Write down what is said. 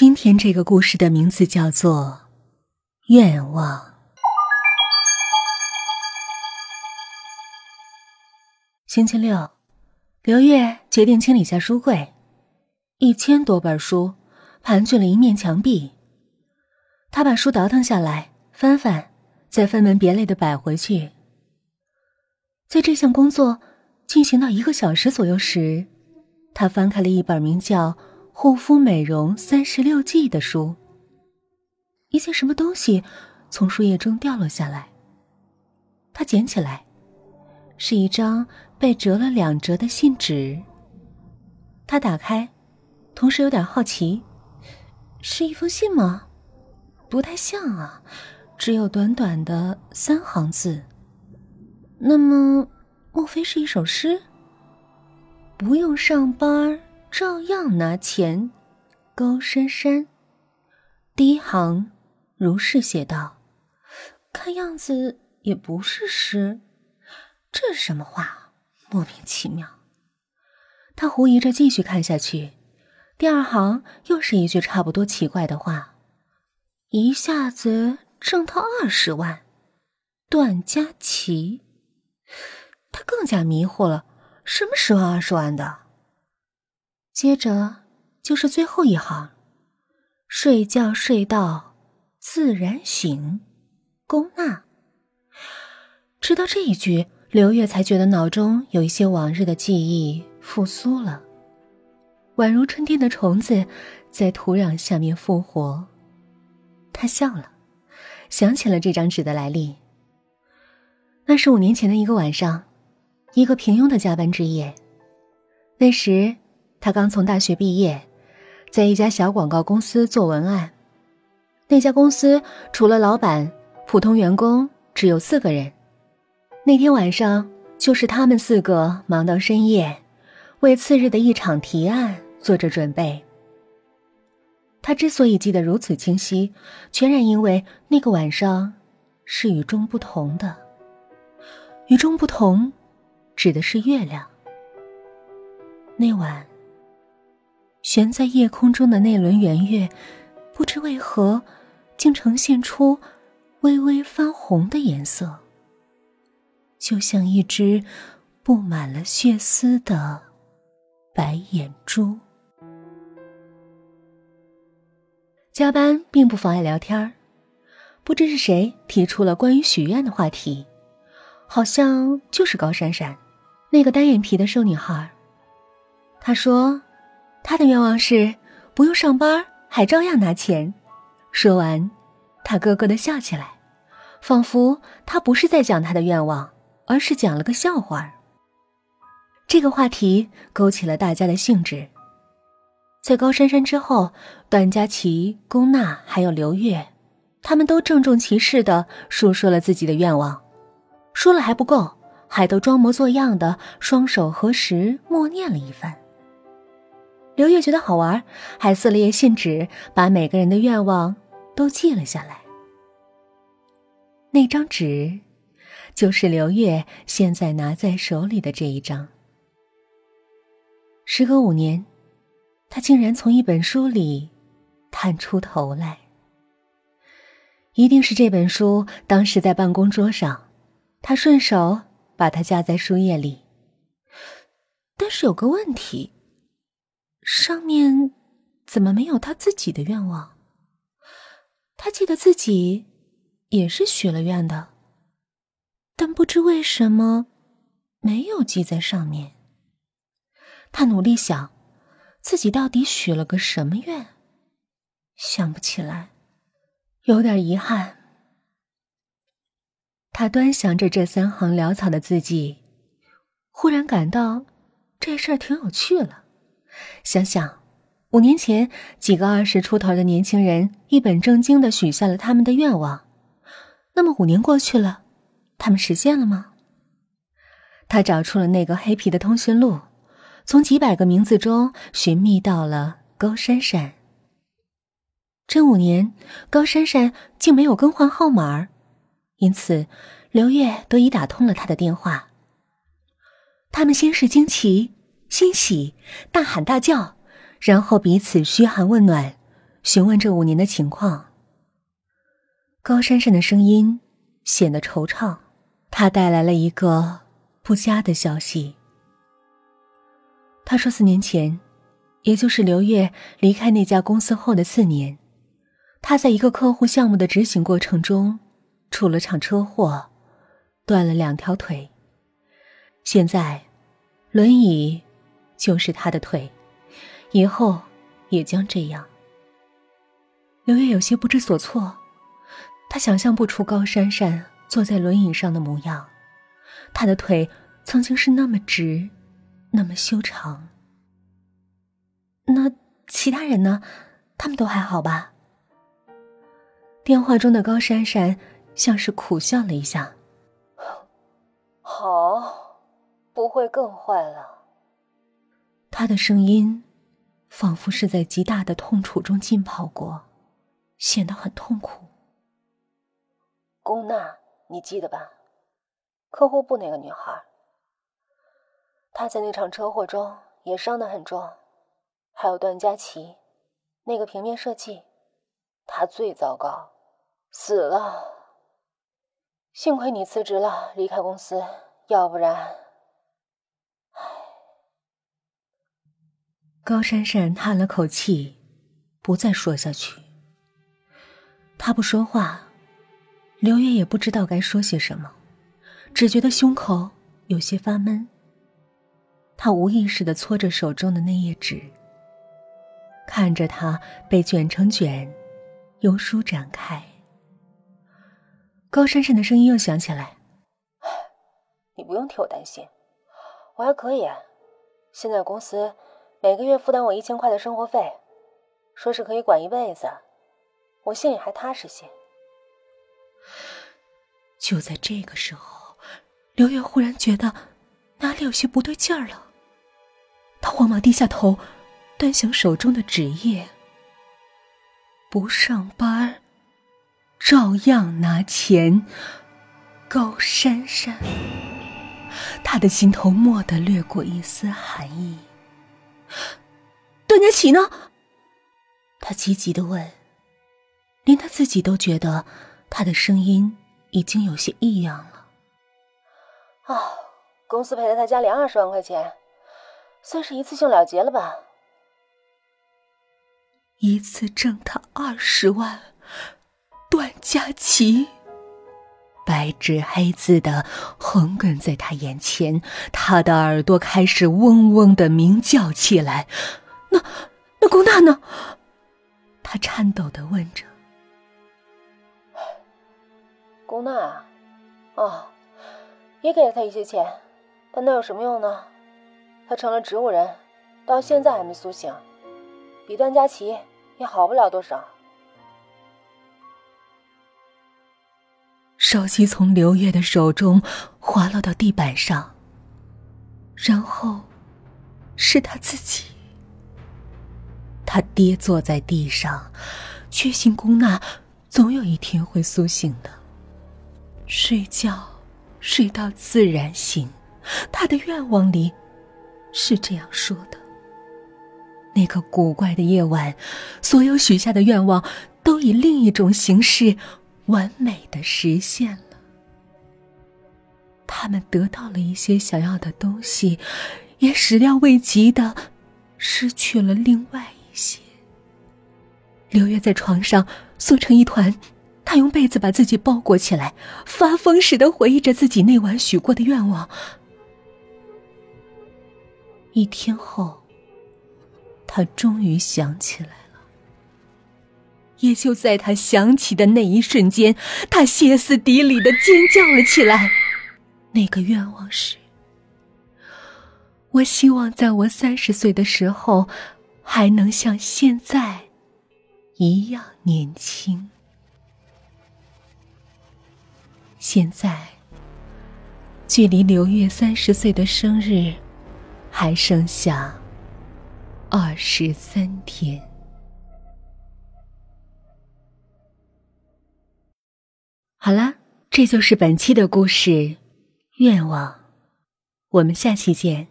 今天这个故事的名字叫做《愿望》。星期六，刘月决定清理下书柜，一千多本书盘踞了一面墙壁。他把书倒腾下来，翻翻，再分门别类的摆回去。在这项工作进行到一个小时左右时，他翻开了一本名叫……护肤美容三十六计的书。一件什么东西从书页中掉落下来，他捡起来，是一张被折了两折的信纸。他打开，同时有点好奇，是一封信吗？不太像啊，只有短短的三行字。那么，莫非是一首诗？不用上班照样拿钱，高珊珊。第一行如是写道：“看样子也不是诗，这是什么话？莫名其妙。”他狐疑着继续看下去。第二行又是一句差不多奇怪的话：“一下子挣到二十万。”段佳琪。他更加迷惑了：什么十万二十万的？接着就是最后一行：“睡觉睡到自然醒。”龚娜。直到这一句，刘月才觉得脑中有一些往日的记忆复苏了，宛如春天的虫子在土壤下面复活。他笑了，想起了这张纸的来历。那是五年前的一个晚上，一个平庸的加班之夜。那时。他刚从大学毕业，在一家小广告公司做文案。那家公司除了老板，普通员工只有四个人。那天晚上，就是他们四个忙到深夜，为次日的一场提案做着准备。他之所以记得如此清晰，全然因为那个晚上是与众不同的。与众不同，指的是月亮。那晚。悬在夜空中的那轮圆月，不知为何，竟呈现出微微发红的颜色，就像一只布满了血丝的白眼珠。加班并不妨碍聊天儿，不知是谁提出了关于许愿的话题，好像就是高珊珊，那个单眼皮的瘦女孩。她说。他的愿望是不用上班还照样拿钱。说完，他咯咯的笑起来，仿佛他不是在讲他的愿望，而是讲了个笑话。这个话题勾起了大家的兴致。在高珊珊之后，段佳琪、龚娜还有刘月，他们都郑重其事的述说了自己的愿望。说了还不够，还都装模作样的双手合十默念了一番。刘月觉得好玩，还撕了页信纸，把每个人的愿望都记了下来。那张纸，就是刘月现在拿在手里的这一张。时隔五年，他竟然从一本书里探出头来。一定是这本书当时在办公桌上，他顺手把它夹在书页里。但是有个问题。上面怎么没有他自己的愿望？他记得自己也是许了愿的，但不知为什么没有记在上面。他努力想，自己到底许了个什么愿，想不起来，有点遗憾。他端详着这三行潦草的字迹，忽然感到这事儿挺有趣了。想想，五年前几个二十出头的年轻人一本正经的许下了他们的愿望，那么五年过去了，他们实现了吗？他找出了那个黑皮的通讯录，从几百个名字中寻觅到了高珊珊。这五年，高珊珊竟没有更换号码，因此刘月得以打通了他的电话。他们先是惊奇。欣喜，大喊大叫，然后彼此嘘寒问暖，询问这五年的情况。高珊珊的声音显得惆怅，他带来了一个不佳的消息。他说，四年前，也就是刘月离开那家公司后的四年，他在一个客户项目的执行过程中出了场车祸，断了两条腿。现在，轮椅就是他的腿，以后也将这样。刘月有些不知所措。他想象不出高珊珊坐在轮椅上的模样，她的腿曾经是那么直，那么修长。那其他人呢？他们都还好吧？电话中的高珊珊像是苦笑了一下：“好，不会更坏了。”他的声音仿佛是在极大的痛楚中浸泡过，显得很痛苦。龚娜，你记得吧？客户部那个女孩，她在那场车祸中也伤得很重。还有段佳琪，那个平面设计，她最糟糕，死了。幸亏你辞职了，离开公司，要不然……高珊珊叹了口气，不再说下去。他不说话。刘月也不知道该说些什么，只觉得胸口有些发闷。他无意识的搓着手中的那页纸，看着它被卷成卷，由舒展开。高珊珊的声音又响起来：“你不用替我担心，我还可以。现在公司每个月负担我一千块的生活费，说是可以管一辈子，我心里还踏实些。”就在这个时候，刘月忽然觉得哪里有些不对劲儿了。他慌忙低下头，端详手中的纸页。不上班，照样拿钱。高珊珊，他的心头蓦地掠过一丝寒意。段佳琪呢？他急急的问，连他自己都觉得。他的声音已经有些异样了。啊，公司赔了他家里二十万块钱，算是一次性了结了吧？一次挣他二十万，段佳琪，白纸黑字的横亘在他眼前，他的耳朵开始嗡嗡的鸣叫起来。那那龚娜呢？他颤抖的问着。龚娜啊，哦，也给了他一些钱，但那有什么用呢？他成了植物人，到现在还没苏醒，比段佳琪也好不了多少。手机从刘月的手中滑落到地板上，然后是他自己。他跌坐在地上，确信龚娜总有一天会苏醒的。睡觉，睡到自然醒。他的愿望里是这样说的。那个古怪的夜晚，所有许下的愿望都以另一种形式完美的实现了。他们得到了一些想要的东西，也始料未及的失去了另外一些。刘月在床上缩成一团。他用被子把自己包裹起来，发疯似的回忆着自己那晚许过的愿望。一天后，他终于想起来了。也就在他想起的那一瞬间，他歇斯底里的尖叫了起来。那个愿望是：我希望在我三十岁的时候，还能像现在一样年轻。现在，距离刘月三十岁的生日还剩下二十三天。好了，这就是本期的故事愿望，我们下期见。